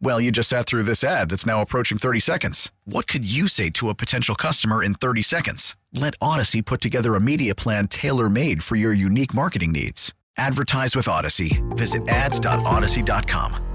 Well, you just sat through this ad that's now approaching 30 seconds. What could you say to a potential customer in 30 seconds? Let Audacy put together a media plan tailor made for your unique marketing needs. Advertise with Audacy. Visit ads.audacy.com.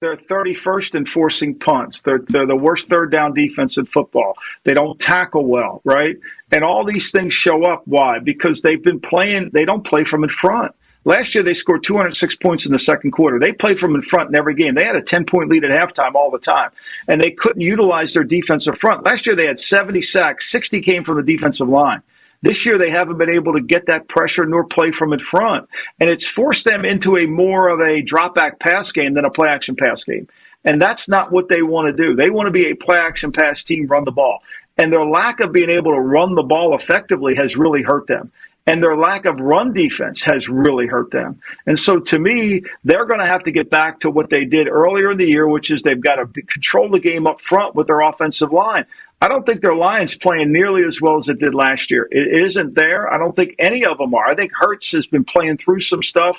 They're 31st in forcing punts. They're, they're the worst third down defense in football. They don't tackle well, right? And all these things show up. Why? Because they've been playing, they don't play from in front. Last year, they scored 206 points in the second quarter. They played from in front in every game. They had a 10 point lead at halftime all the time, and they couldn't utilize their defensive front. Last year, they had 70 sacks, 60 came from the defensive line. This year, they haven't been able to get that pressure nor play from in front, and it's forced them into a more of a drop back pass game than a play action pass game. And that's not what they want to do. They want to be a play action pass team, run the ball. And their lack of being able to run the ball effectively has really hurt them and their lack of run defense has really hurt them. And so to me, they're going to have to get back to what they did earlier in the year, which is they've got to control the game up front with their offensive line. I don't think their line's playing nearly as well as it did last year. It isn't there. I don't think any of them are. I think Hurts has been playing through some stuff.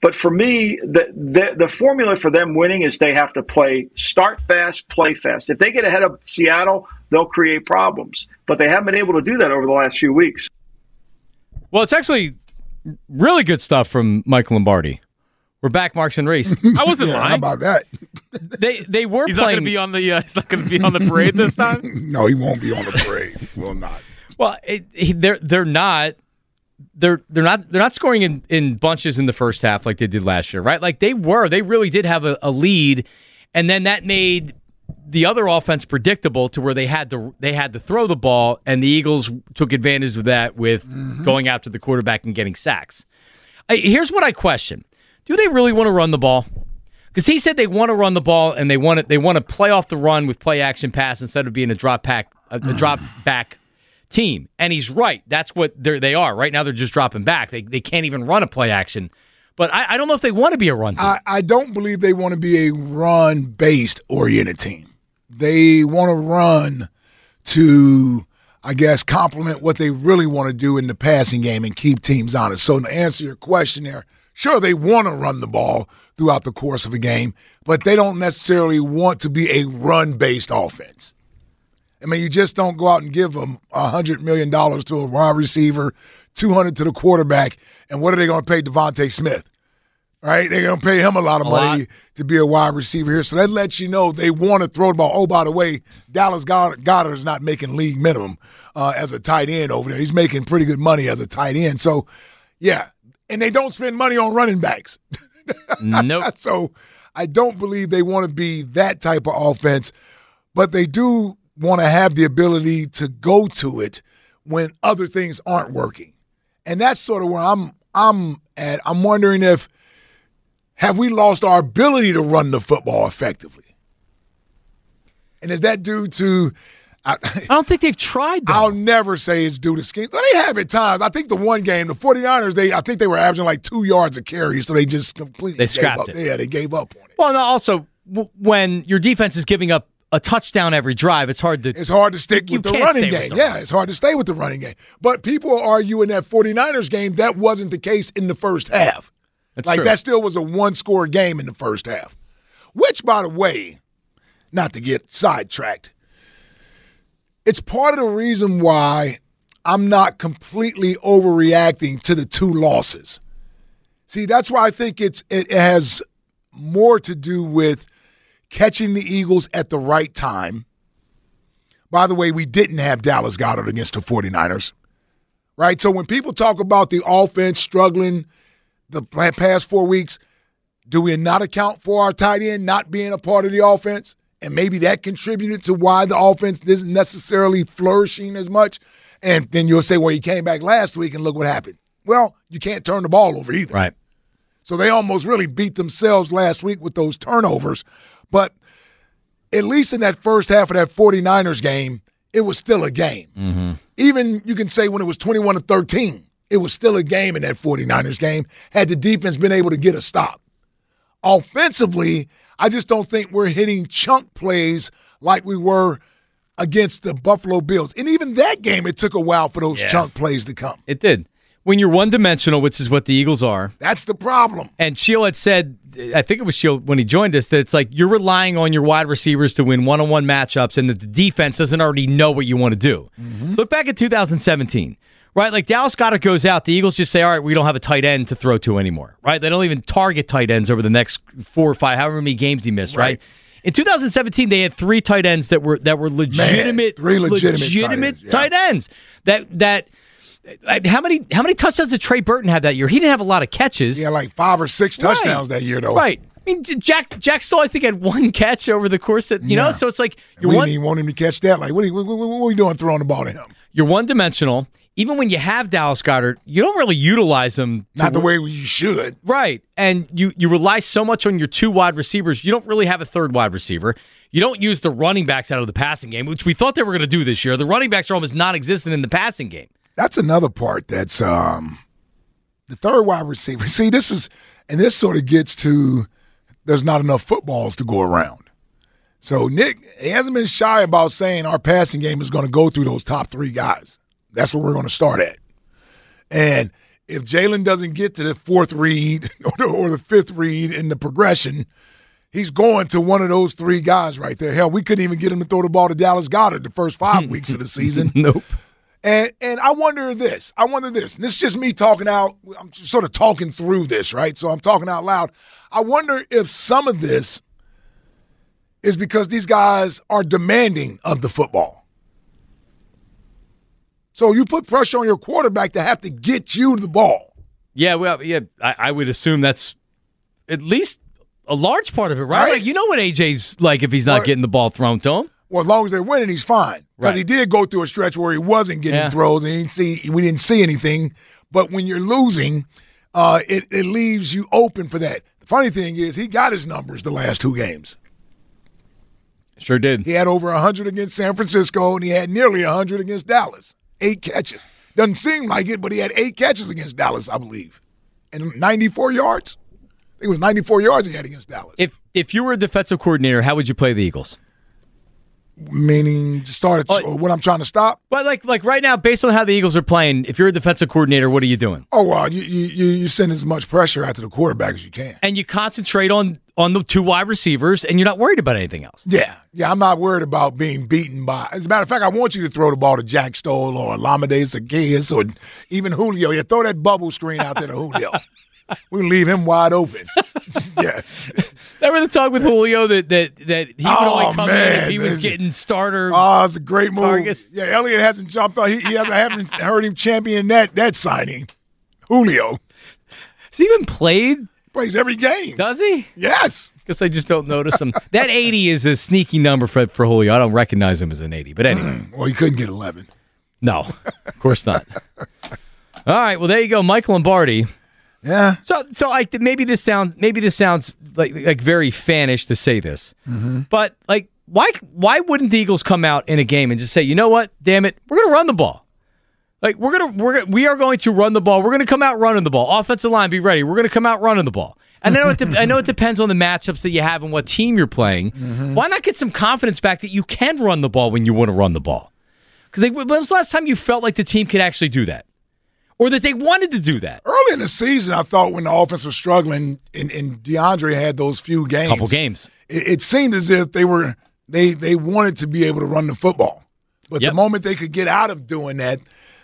But for me, the, the, the formula for them winning is they have to play start fast, play fast. If they get ahead of Seattle, they'll create problems. But they haven't been able to do that over the last few weeks. Well, it's actually really good stuff from Michael Lombardi. We're back, Marks and Reese. I wasn't yeah, lying. How about that? they they were. He's playing... not going to be on the. Uh, he's not going to be on the parade this time. no, he won't be on the parade. Will not. Well, it, he, they're they're not. They're they're not they're not scoring in, in bunches in the first half like they did last year, right? Like they were. They really did have a, a lead, and then that made the other offense predictable to where they had to they had to throw the ball, and the Eagles took advantage of that with mm-hmm. going after the quarterback and getting sacks. Here's what I question: Do they really want to run the ball? Because he said they want to run the ball and they want to they want to play off the run with play action pass instead of being a drop pack a, a drop back team. And he's right. That's what they they are right now. They're just dropping back. They they can't even run a play action. But I, I don't know if they want to be a run team. I, I don't believe they want to be a run based oriented team. They want to run to, I guess, complement what they really want to do in the passing game and keep teams honest. So, to answer your question there, sure, they want to run the ball throughout the course of a game, but they don't necessarily want to be a run based offense. I mean, you just don't go out and give them $100 million to a wide receiver, 200 to the quarterback, and what are they going to pay DeVonta Smith? Right? They're going to pay him a lot of a money lot. to be a wide receiver here. So that lets you know they want to throw the ball. Oh, by the way, Dallas Goedert is not making league minimum uh, as a tight end over there. He's making pretty good money as a tight end. So, yeah. And they don't spend money on running backs. Nope. so I don't believe they want to be that type of offense, but they do want to have the ability to go to it when other things aren't working. And that's sort of where I'm I'm at. I'm wondering if – have we lost our ability to run the football effectively? And is that due to I, I, don't think they've tried that. I'll never say it's due to scheme. They have at times. I think the one game, the 49ers, they I think they were averaging like two yards of carry, so they just completely they scrapped it. Up. Yeah, they gave up on it. Well, no, also when your defense is giving up a touchdown every drive, it's hard to it's hard to stick with the running game. The yeah, it's hard to stay with the running game. But people are arguing that 49ers game that wasn't the case in the first half. That's like true. that still was a one score game in the first half. Which, by the way, not to get sidetracked, it's part of the reason why I'm not completely overreacting to the two losses. See, that's why I think it's it has more to do with catching the Eagles at the right time. By the way, we didn't have Dallas Goedert against the 49ers. right? So when people talk about the offense struggling the past four weeks, do we not account for our tight end not being a part of the offense? And maybe that contributed to why the offense isn't necessarily flourishing as much. And then you'll say, well, he came back last week and look what happened. Well, you can't turn the ball over either. Right. So they almost really beat themselves last week with those turnovers. But at least in that first half of that 49ers game, it was still a game. Mm-hmm. Even you can say when it was 21 to 13, it was still a game in that 49ers game had the defense been able to get a stop. Offensively, I just don't think we're hitting chunk plays like we were against the Buffalo Bills. And even that game, it took a while for those Yeah. chunk plays to come. It did. When you're one dimensional, which is what the Eagles are, That's the problem. and Shield had said, I think it was Shield when he joined us, that it's like you're relying on your wide receivers to win one on one matchups and that the defense doesn't already know what you want to do. Mm-hmm. Look back at 2017, right? Like Dallas Goedert goes out, the Eagles just say, all right, we don't have a tight end to throw to anymore, right? They don't even target tight ends over the next four or five, however many games he missed, right? In 2017, they had three tight ends that were that were legitimate, three legitimate tight legitimate ends, yeah. ends. That that how many how many touchdowns did Trey Burton have that year? He didn't have a lot of catches. He had like five or six Right. touchdowns that year, though. Right. I mean, Jack Jack Stoll, I think, had one catch over the course of you know. So it's like We you're didn't even want him to catch that. Like, what are you, what, what, what are you doing throwing the ball to him? you're one dimensional. Even when you have Dallas Goedert, you don't really utilize him. Not the way you should. Right. And you you rely so much on your two wide receivers. You don't really have a third wide receiver. You don't use the running backs out of the passing game, which we thought they were going to do this year. The running backs are almost non-existent in the passing game. That's another part that's um the third wide receiver. See, this is and this sort of gets to there's not enough footballs to go around. So Nick he hasn't been shy about saying our passing game is going to go through those top three guys. That's what we're going to start at. And if Jalen doesn't get to the fourth read or the, or the fifth read in the progression, he's going to one of those three guys right there. Hell, we couldn't even get him to throw the ball to Dallas Goedert the first five weeks of the season. Nope. And and I wonder this. I wonder this. And this is just me talking out. I'm just sort of talking through this, right? So I'm talking out loud. I wonder if some of this is because these guys are demanding of the football. So you put pressure on your quarterback to have to get you the ball. Yeah, well, yeah, I, I would assume that's at least a large part of it, right? Right. Like you know what AJ's like if he's not getting the ball thrown to him. Well, as long as they're winning, he's fine. Because Right. he did go through a stretch where he wasn't getting Yeah. throws and he didn't see we didn't see anything. But when you're losing, uh, it, it leaves you open for that. The funny thing is he got his numbers the last two games. Sure did. He had over 100 against San Francisco and he had nearly 100 against Dallas. Eight catches. Doesn't seem like it, but he had eight catches against Dallas, I believe. And 94 yards. I think it was 94 yards he had against Dallas. If if you were a defensive coordinator, how would you play the Eagles? Meaning to start at, Oh. what I'm trying to stop. But like like right now, based on how the Eagles are playing, if you're a defensive coordinator, what are you doing? Oh, well, you, you, you you send as much pressure after the quarterback as you can. And you concentrate on on the two wide receivers, and you're not worried about anything else. Yeah, yeah, I'm not worried about being beaten by. As a matter of fact, I want you to throw the ball to Jack Stoll or Olamide Zaccheaus or even Julio. Yeah, throw that bubble screen out there to Julio. we leave him wide open. yeah, Remember the talk with Julio that that that he would Oh, only come in if he was getting starter. oh, it's a great move. Targets. Yeah, Elliott hasn't jumped on. He, he hasn't, I haven't heard him champion that that signing. Julio Has he even played? Plays every game. Does he? Yes. Because I just don't notice him. that 80 is a sneaky number for for Julio. I don't recognize him as an 80. But hmm. anyway, Well, he couldn't get 11. no, of course not. All right, well there you go, Mike Lombardi. Yeah. So, so I maybe this sound maybe this sounds like like very fanish to say this, mm-hmm. but like why why wouldn't the Eagles come out in a game and just say, you know what, damn it, we're gonna run the ball. Like we're gonna we're we are going to run the ball. We're gonna come out running the ball. Offensive line, be ready. We're gonna come out running the ball. And I know it de- I know it depends on the matchups that you have and what team you're playing. Mm-hmm. Why not get some confidence back that you can run the ball when you want to run the ball? Because like, when was the last time you felt like the team could actually do that, or that they wanted to do that? Early in the season, I thought when the offense was struggling and, and D'Andre had those few games, Couple games. it, it seemed as if they were they they wanted to be able to run the football. But Yep. the moment they could get out of doing that,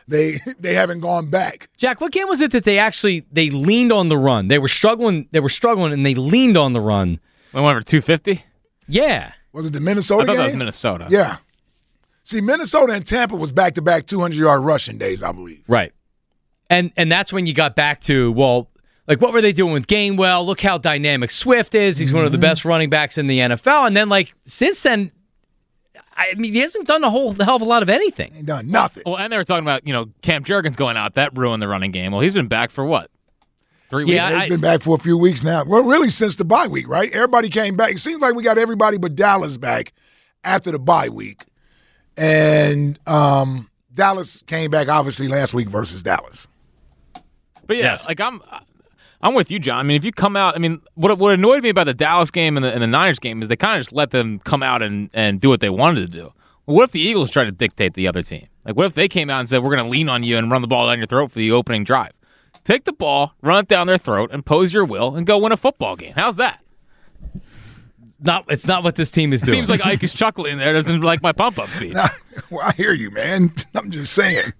they they haven't gone back. Jack, what game was it that they actually they leaned on the run? They were struggling. They were struggling, and they leaned on the run. We went over 250. Yeah, Was it the Minnesota? I thought game? that was Minnesota. Yeah. See, Minnesota and Tampa was back to back 200 yard rushing days, I believe. right. And and that's when you got back to well, like what were they doing with Gainwell? Look how dynamic Swift is. He's one of the mm-hmm. best running backs in the NFL. And then like since then, I mean, he hasn't done a whole hell of a lot of anything. Ain't done nothing. Well, and they were talking about you know Cam Jurgens going out. That ruined the running game. Well, he's been back for what? Three Yeah, weeks. He's been back for a few weeks now. Well, really since the bye week, right? Everybody came back. It seems like we got everybody but Dallas back after the bye week. And um, Dallas came back obviously last week versus Dallas. But yeah, Yes. like I'm, I'm with you, John. I mean, if you come out, I mean, what what annoyed me about the Dallas game and the, and the Niners game is they kind of just let them come out and, and do what they wanted to do. Well, what if the Eagles tried to dictate the other team? Like, what if they came out and said, "We're going to lean on you and run the ball down your throat for the opening drive"? Take the ball, run it down their throat, impose your will, and go win a football game. How's that? Not it's not what this team is It doing. seems like Ike is chuckling there. Doesn't like my pump up speed. well, I hear you, man. I'm just saying.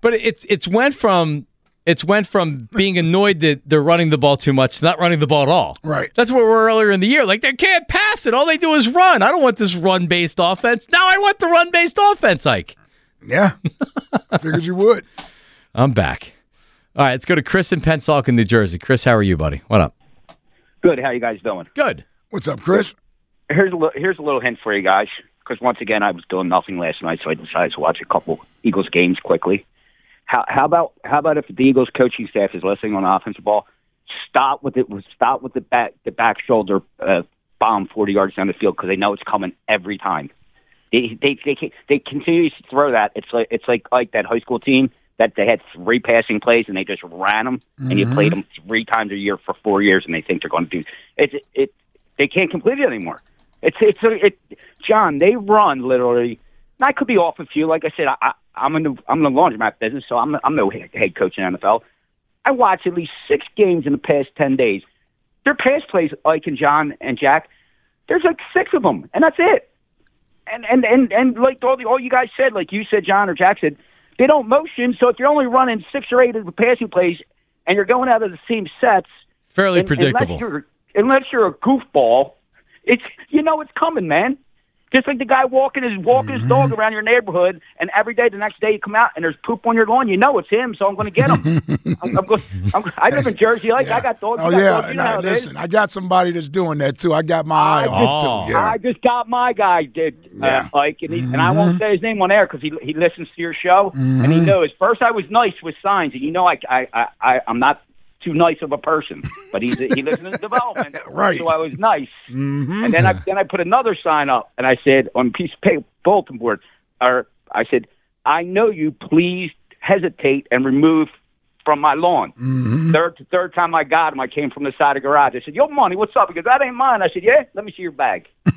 But it's it's went from it's went from being annoyed that they're running the ball too much to not running the ball at all. Right. That's where we were earlier in the year. Like they can't pass it. All they do is run. I don't want this run based offense. Now I want the run based offense, Ike. Yeah. I figured you would. I'm back. All right, let's go to Chris in Pennsauken, New Jersey. Chris, how are you, buddy? What up? Good. How you guys doing? Good. What's up, Chris? Here's a li- here's a little hint for you guys. Because once again, I was doing nothing last night, so I decided to watch a couple Eagles games quickly. How how about how about if the Eagles coaching staff is listening on the offensive ball, stop with it. Stop with the back the back shoulder uh, bomb forty yards down the field because they know it's coming every time. They they they they continue to throw that. It's like it's like like that high school team that they had three passing plays and they just ran them and you played them three times a year for four years and they think they're going to do it. It they can't complete it anymore. It's it's it. John, they run literally. And I could be off a few. Like I said, I, I, I'm in the I'm in the laundromat business, so I'm I'm no head coach in the NFL. I watched at least six games in the past ten days. Their pass plays, Ike and John and Jack. There's like six of them, and that's it. And and and and like all the all you guys said, like you said, John or Jack said, they don't motion. So if you're only running six or eight of the passing plays, and you're going out of the same sets, Fairly un- predictable. Unless you're, unless you're a goofball, it's you know it's coming, man. Just like the guy walking his walking his mm-hmm. dog around your neighborhood, and every day the next day you come out and there's poop on your lawn. You know it's him, so I'm going to get him. I'm, I'm going. I'm, I live in Jersey. Like I got dogs. Oh got yeah. dogs, you know I, how it is. listen, I got somebody that's doing that too. I got my eye on Oh. it too. Yeah. I just got my guy, did uh, Yeah. Ike, and, he, and I won't mm-hmm. say his name on air because he he listens to your show and he mm-hmm. knows. First, I was nice with signs, and you know, I I I, I I'm not too nice of a person, but he's he listens to development, Right. So I was nice, mm-hmm. and then I then I put another sign up, and I said on a piece of paper, bulletin board, or I said, I know you. Please hesitate and remove from my lawn. Mm-hmm. Third third time I got him, I came from the side of the garage. I said, "Yo, money, what's up?" He goes, "That ain't mine." I said, "Yeah, let me see your bag."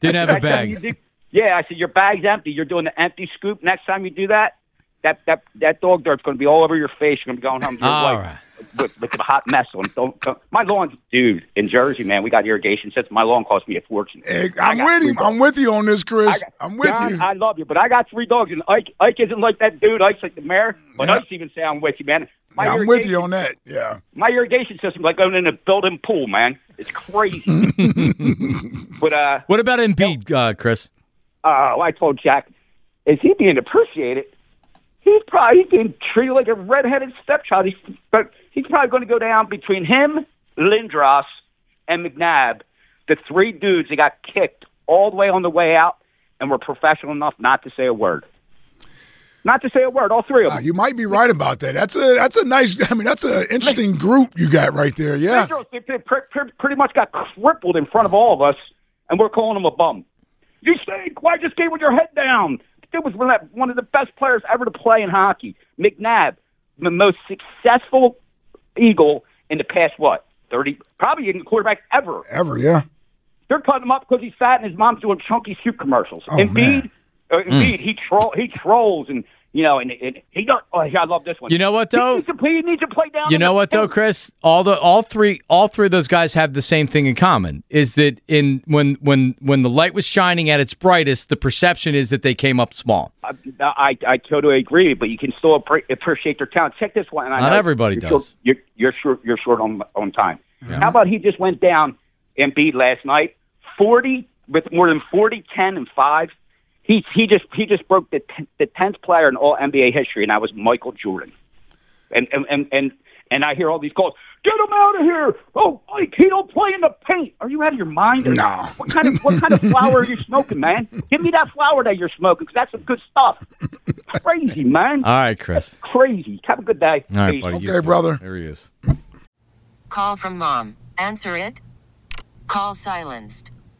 Didn't have a Next time you bag. do- yeah, I said your bag's empty. You're doing the empty scoop. Next time you do that, that that that dog dirt's going to be all over your face. You're going to be going home to your All wife right. with, with a hot mess on. Don't, don't, my lawn's, dude, in Jersey, man. We got irrigation system. My lawn cost me a fortune. Hey, I I'm with you. dogs. I'm with you on this, Chris. got- I'm with John, you. I love you, but I got three dogs, and Ike, Ike isn't like that dude. Ike's like the mayor, but Yeah. Ike's even say I'm with you, man. My Yeah, I'm with you on that. Yeah. My irrigation system's like going in a building pool, man. It's crazy. but uh, What about Embiid, uh, Chris? uh, I told Jack, is he being appreciated? He's probably he's being treated like a redheaded stepchild. He's, but he's probably going to go down between him, Lindros, and McNabb, the three dudes that got kicked all the way on the way out and were professional enough not to say a word. Not to say a word, all three of Uh, them. you might be right about that. That's a that's a nice. I mean, that's an interesting group you got right there. Yeah. Lindros they- they pre- pre- pretty much got crippled in front of all of us, and we're calling him a bum. You stink. Why just gave with your head down? It was one of the- one of the best players ever to play in hockey. McNabb, the most successful Eagle in the past what thirty, probably in quarterback ever. Ever. Yeah. They're cutting him up because he's fat and his mom's doing chunky soup commercials. Oh, Embiid, uh, Embiid, he troll, he trolls, and you know, and, and he does. Oh, I love this one. You know what, though? He needs to, he needs to play down. You know what though, Chris? All the all three all three of those guys have the same thing in common. Is that in when when when the light was shining at its brightest, the perception is that they came up small. I, I I totally agree, but you can still appreciate their talent. Check this one. And I Not everybody you're does. Short, you're you're short. You're short on on time. How about he just went down Embiid last night, forty with more than 40, 10, and five. He he just he just broke the t- the tenth player in all NBA history, and that was Michael Jordan. And and and and, and I hear all these calls. Get him out of here! Oh, Mike, he don't play in the paint. Are you out of your mind? No. What kind of what kind of flower are you smoking, man? Give me that flower that you're smoking, because that's some good stuff. Crazy, man. All right, Chris. Crazy. Have a good day. All right, buddy. you Okay, brother. There he is. Call from mom. Answer it. Call silenced.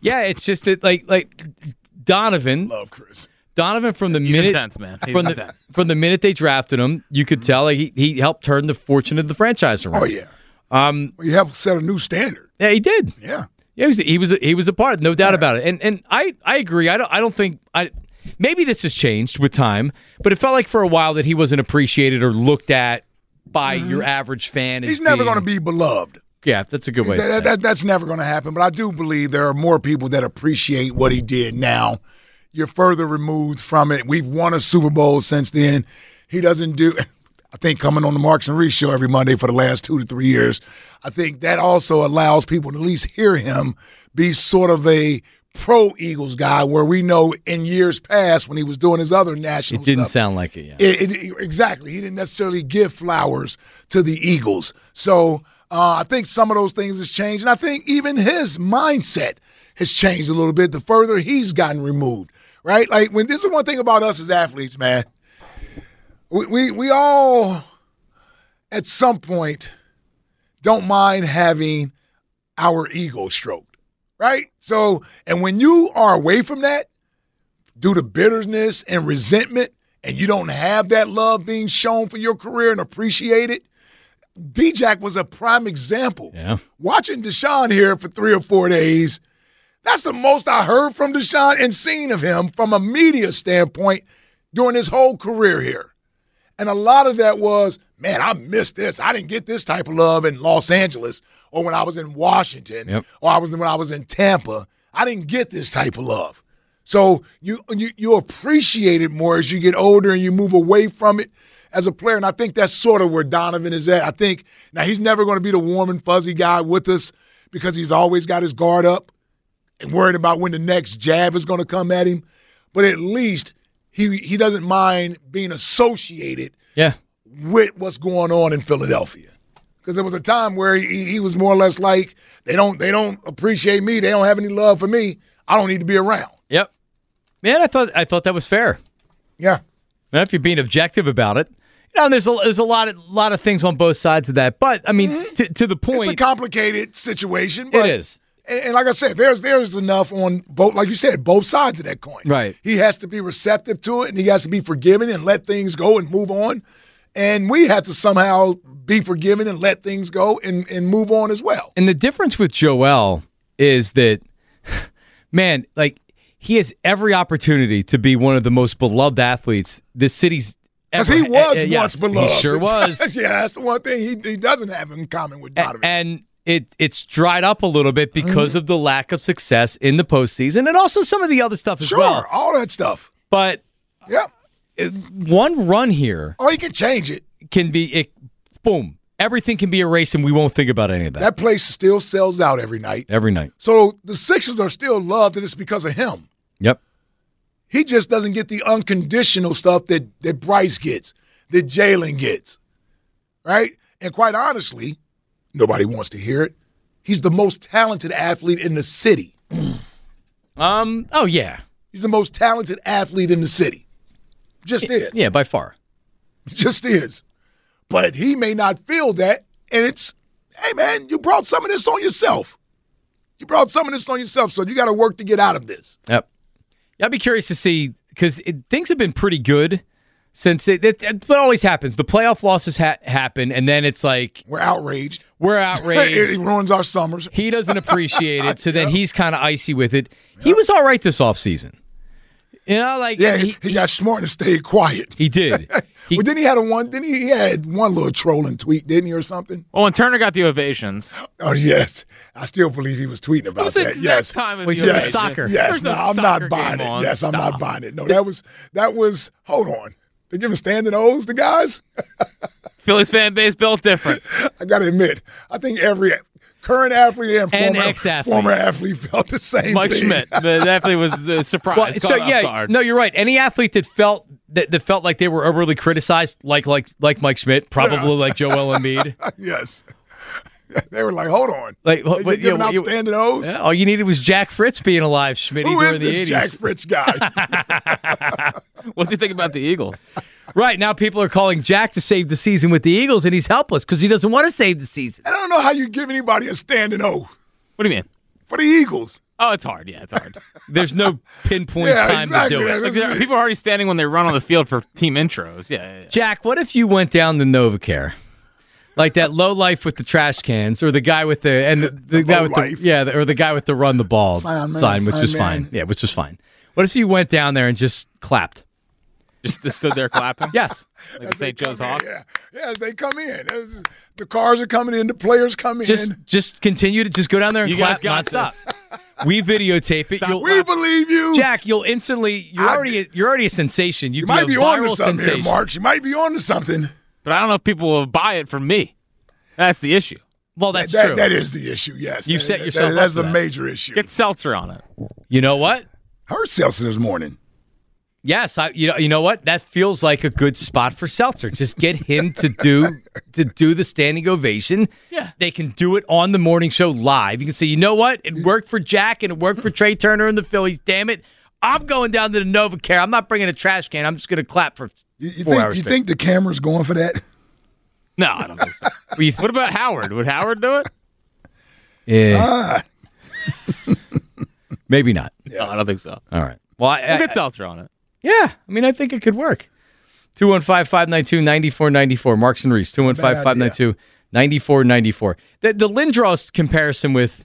Yeah, it's just that like like Donovan. Love Chris. Donovan from the He's minute intense, man. He's from the from the minute they drafted him, you could tell like he, he helped turn the fortune of the franchise around. Oh yeah. Um, Well, you helped set a new standard. yeah, he did. Yeah. Yeah, he was he was a, he was a part, no doubt about it. And and I I agree. I don't I don't think I maybe this has changed with time, but it felt like for a while that he wasn't appreciated or looked at by your average fan. Mm-hmm. He's never going to be beloved. Yeah, that's a good way. That- that- that's never going to happen. But I do believe there are more people that appreciate what he did now. You're further removed from it. We've won a Super Bowl since then. He doesn't do. I think coming on the Marks and Reese show every Monday for the last two to three years, I think that also allows people to at least hear him be sort of a pro Eagles guy, where we know in years past when he was doing his other national, It didn't stuff, sound like it. Yeah. it, it, exactly. He didn't necessarily give flowers to the Eagles. So uh, I think some of those things has changed. And I think even his mindset has changed a little bit the further he's gotten removed, right? Like, when this is one thing about us as athletes, man, we, we, we all, at some point, don't mind having our ego stroked, right? So, and when you are away from that, due to bitterness and resentment, and you don't have that love being shown for your career and appreciated, D-Jack was a prime example. Yeah. Watching DeSean here for three or four days, that's the most I heard from DeSean and seen of him from a media standpoint during his whole career here. And a lot of that was, man, I missed this. I didn't get this type of love in Los Angeles or when I was in Washington Yep. or I was when I was in Tampa. I didn't get this type of love. So you you you appreciate it more as you get older and you move away from it as a player. And I think that's sort of where Donovan is at. I think now he's never going to be the warm and fuzzy guy with us because he's always got his guard up and worried about when the next jab is going to come at him. But at least he he doesn't mind being associated Yeah. with what's going on in Philadelphia. Because there was a time where he, he was more or less like they don't they don't appreciate me. They don't have any love for me. I don't need to be around. Yep. Man, I thought I thought that was fair. Yeah. And if you're being objective about it, you know, there's a there's a lot of lot of things on both sides of that. But I mean, to, to the Mm-hmm. It's a complicated situation. But, it is. And, and like I said, there's there's enough on both, like you said, both sides of that coin. Right. He has to be receptive to it, and he has to be forgiving and let things go and move on. And we have to somehow be forgiving and let things go and, and move on as well. And the difference with Joel is that, man, like he has every opportunity to be one of the most beloved athletes this city's ever. he was uh, once beloved. He sure was. yeah, that's the one thing he, he doesn't have in common with Donovan. and it it's dried up a little bit because Mm-hmm. of the lack of success in the postseason and also some of the other stuff as sure, well. all that stuff. But Yeah. one run here Oh, he can change it. can be it, boom. Everything can be erased, and we won't think about any of that, That place still sells out every night. every night. So the Sixers are still loved, and it's because of him. Yep. He just doesn't get the unconditional stuff that, that Bryce gets, that Jalen gets. Right? And quite honestly, nobody wants to hear it. He's the most talented athlete in the city. Um. Oh yeah. He's the most talented athlete in the city. Just is. Yeah. By far. Just is. But he may not feel that, and it's hey man, you brought some of this on yourself. You brought some of this on yourself, so you got to work to get out of this. Yep. I'd be curious to see because things have been pretty good since it, it, it what always happens. The playoff losses ha- happen, and then it's like We're outraged. we're outraged. it ruins our summers. he doesn't appreciate it, so then he's kind of icy with it. He was all right this offseason. You know, like Yeah, he, he, he got smart and stayed quiet. he did. He- well, then he had a one. Then he, he had one little trolling tweet, didn't he, or something? Well, when Turner got the ovations, Oh yes, I still believe he was tweeting about was that. exact Yes, time of Well, the he said ovation. soccer. Yes, no, no I'm not buying it. on. Yes, I'm not buying it. No, that was that was. Hold on, they giving standing O's to guys. Phillies fan base built different. I got to admit, I think every current athlete and, And former, ex-athlete. former athlete felt the same. Mike thing. Schmidt the- definitely was uh, surprised. Well, so off yeah, guard. no, you're right. Any athlete that felt that, that felt like they were overly criticized, like like like Mike Schmidt, probably like Joel Embiid. yes, they were like, "Hold on, Like, they, what- they giving yeah, out you- standing O's." Yeah, all you needed was Jack Fritz being alive, Schmidt, Who during is the this 80s. Jack Fritz guy? What do you think about the Eagles? Right now, people are calling Jack to save the season with the Eagles, and he's helpless because he doesn't want to save the season. I don't know how you give anybody a standing O What do you mean? for the Eagles. Oh, it's hard. Yeah, it's hard. There's no pinpoint Yeah, time exactly. to do it. Like, there people are already standing when they run on the field for team intros. Yeah, yeah, yeah. Jack, what if you went down the NovaCare? Like that low life with the trash cans, or the guy with the and the, the, guy with life. the yeah, the- or the guy with the run the ball Sign man, sign, which sign was man. fine. Yeah, which was fine. What if you went down there and just clapped? Just stood there clapping. Yes. like the St. Joe's Come in, Hawk. Yeah, yeah, they come in. As The cars are coming in. The players come Just in. just continue to just go down there and You clap guys got nonstop. We videotape it. Stop You'll, We uh, believe you. Jack, you'll instantly you're I- already you're already a sensation. You'd you might be, be a on viral to something sensation. here, Marks. You might be on to something. But I don't know if people will buy it from me. That's the issue. Well, that's that, true. that is the issue. Yes, You've That- set that- yourself up That's a that. major issue. Get seltzer on it. You know what? Heard Seltzer this morning. Yes, I, you know, you know what? That feels like a good spot for Seltzer. Just get him to do to do the standing ovation. Yeah. they can do it on the morning show live. You can say, you know what? It worked for Jack and it worked for Trea Turner and the Phillies. Damn it! I'm going down to the NovaCare. I'm not bringing a trash can. I'm just going to clap for You, you four think, hours you straight. think the camera's going for that? No, I don't think so. What do you what about Howard? Would Howard do it? Yeah, Ah, maybe not. No, I don't think so. All right. Well, I, We'll I- get seltzer on it. Yeah, I mean, I think it could work. 215 592 9494. Marks and Reese. 215 592 9494. The, the Lindros comparison with,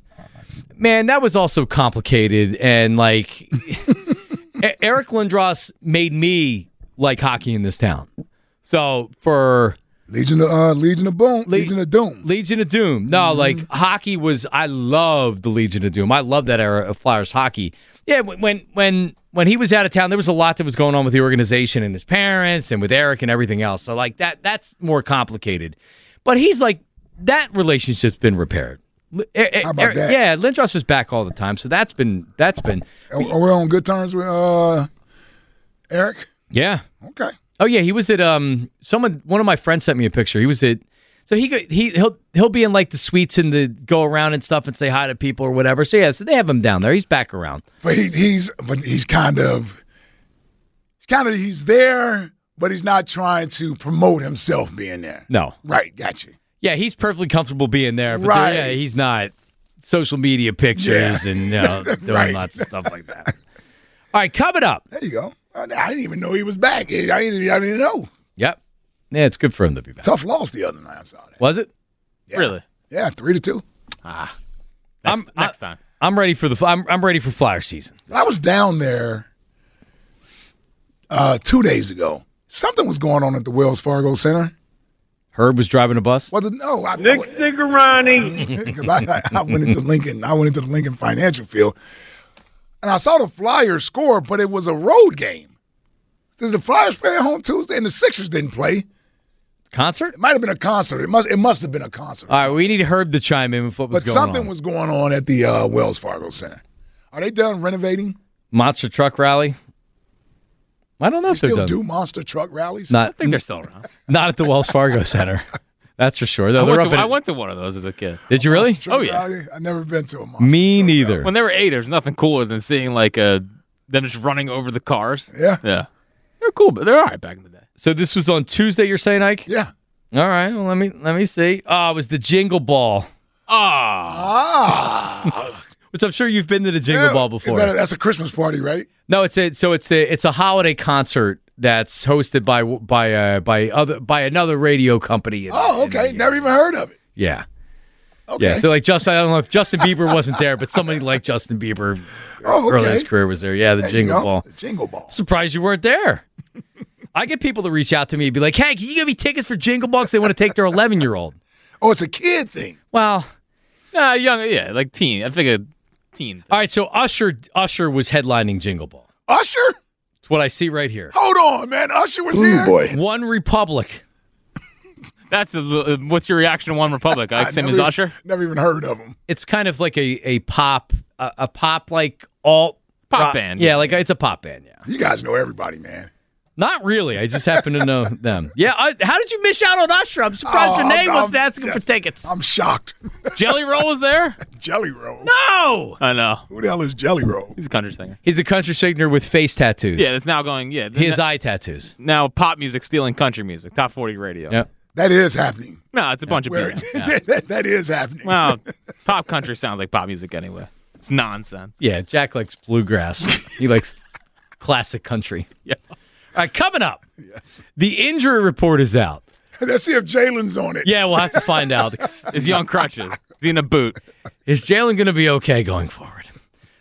man, that was also complicated. And like, Eric Lindros made me like hockey in this town. So for Legion of uh, Legion of Boom, Le- Legion of Doom. Legion of Doom. No, like hockey was. I loved the Legion of Doom. I love that era of Flyers hockey. Yeah, when when when he was out of town, there was a lot that was going on with the organization and his parents and with Eric and everything else. So like that that's more complicated. But he's like that relationship's been repaired. How about Eric- that? Yeah, Lindros is back all the time, so that's been that's been Are, are we on good terms with uh, Eric? yeah. Okay. Oh yeah, he was at um someone one of my friends sent me a picture. He was at so he he he'll he'll be in like the suites and the go around and stuff and say hi to people or whatever. So yeah, so they have him down there. He's back around. But he, he's but he's kind of he's kind of he's there, but he's not trying to promote himself being there. No. Right, got you. Yeah, he's perfectly comfortable being there, but Right. yeah, he's not social media pictures Yeah. and you know, doing Right. lots of stuff like that. All right, coming up. There you go. I, I didn't even know he was back. I didn't, I didn't know. Yep. Yeah, it's good for him to be back. Tough loss the other night. I saw that. Was it? Yeah. Really? Yeah, three to two. Next, I'm- next I- time. I'm ready for the I'm I'm ready for Flyer season. I was down there uh, two days ago. Something was going on at the Wells Fargo Center. Herb was driving a bus. Was it? No, I, Nick I, Cigarani. 'cause I, I went into Lincoln. I went into the Lincoln Financial Field, and I saw the Flyers score, but it was a road game. Did the Flyers play at home Tuesday, and the Sixers didn't play? Concert? It might have been a concert. It must. It must have been a concert. All right, we need Herb to chime in with what was but going something on. was going on at the uh, Wells Fargo Center. Are they done renovating? Monster truck rally. I don't know They if they're still done. do monster truck rallies? Not I think they're still around. not at the Wells Fargo Center. That's for sure. I Though they're went, up to, in I went to one of those as a kid. Did you really? Oh, yeah. rally? I've never been to a monster Me truck neither. When they were eight, there's nothing cooler than seeing like a them just running over the cars. Yeah. Yeah, they're cool, but they're all right back in the day. So this was on Tuesday. You're saying, Ike? Yeah. All right. Well, let me let me see. Oh, it was the Jingle Ball, Ah, Ah, which I'm sure you've been to the Jingle Yeah. Ball Is before. that a- that's a Christmas party, right? no, it's a so it's a it's a holiday concert that's hosted by by uh, by other by another radio company. in- Oh, in okay. the- Never even heard of it. yeah. Okay. Yeah, so like Justin, I don't know if Justin Bieber wasn't there, but somebody like Justin Bieber oh, okay. early in his career was there. Yeah, the There Jingle. Ball. The Jingle Ball. Surprised you weren't there. I get people to reach out to me and be like, "Hey, can you give me tickets for Jingle Ball? 'Cause they want to take their 11 year old." Oh, it's a kid thing. Well, nah, young, yeah, like teen. I think a teen. all right. So Usher Usher was headlining Jingle Ball. Usher? It's what I see right here. Hold on, man. Usher was here. Boy. One Republic. That's the. Uh, what's your reaction to One Republic? Like same never as Usher? Never even heard of him. It's kind of like a a pop a, a pop like alt Pop rock- band, Yeah, yeah. like it's a pop band. Yeah. You guys know everybody, man. Not really. I just happen to know them. Yeah. I, how did you miss out on Usher? I'm surprised Oh, your name I'm- wasn't I'm- asking for tickets. I'm shocked. Jelly Roll was there? Jelly Roll. No. I know. Who the hell is Jelly Roll? He's a country singer. He's a country singer with face tattoos. Yeah, it's now going. Yeah, His n- eye tattoos. now pop music stealing country music. Top forty radio. Yep. That is happening. No, it's a bunch of Where, people. that, that is happening. Well, pop country sounds like pop music anyway. It's nonsense. Yeah, Jack likes bluegrass. he likes classic country. Yeah. All right, coming up. Yes. The injury report is out. Let's see if Jalen's on it. Yeah, we'll have to find out. Is he on crutches? Is he in a boot? Is Jalen going to be okay going forward?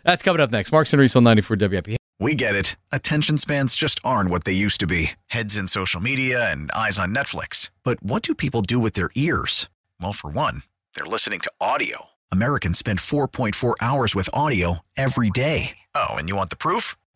That's coming up next. Mark Century, 94 WIP. We get it. Attention spans just aren't what they used to be heads in social media and eyes on Netflix. But what do people do with their ears? Well, for one, they're listening to audio. Americans spend 4.4 hours with audio every day. Oh, and you want the proof?